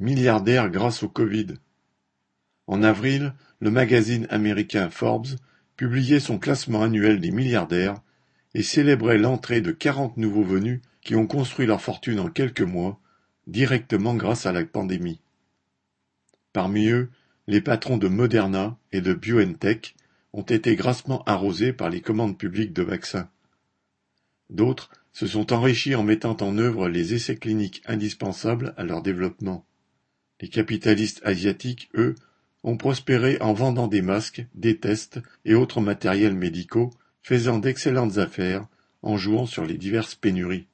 Milliardaires grâce au Covid. En avril, le magazine américain Forbes publiait son classement annuel des milliardaires et célébrait l'entrée de quarante nouveaux venus qui ont construit leur fortune en quelques mois, directement grâce à la pandémie. Parmi eux, les patrons de Moderna et de BioNTech ont été grassement arrosés par les commandes publiques de vaccins. D'autres se sont enrichis en mettant en œuvre les essais cliniques indispensables à leur développement. Les capitalistes asiatiques, eux, ont prospéré en vendant des masques, des tests et autres matériels médicaux, faisant d'excellentes affaires en jouant sur les diverses pénuries.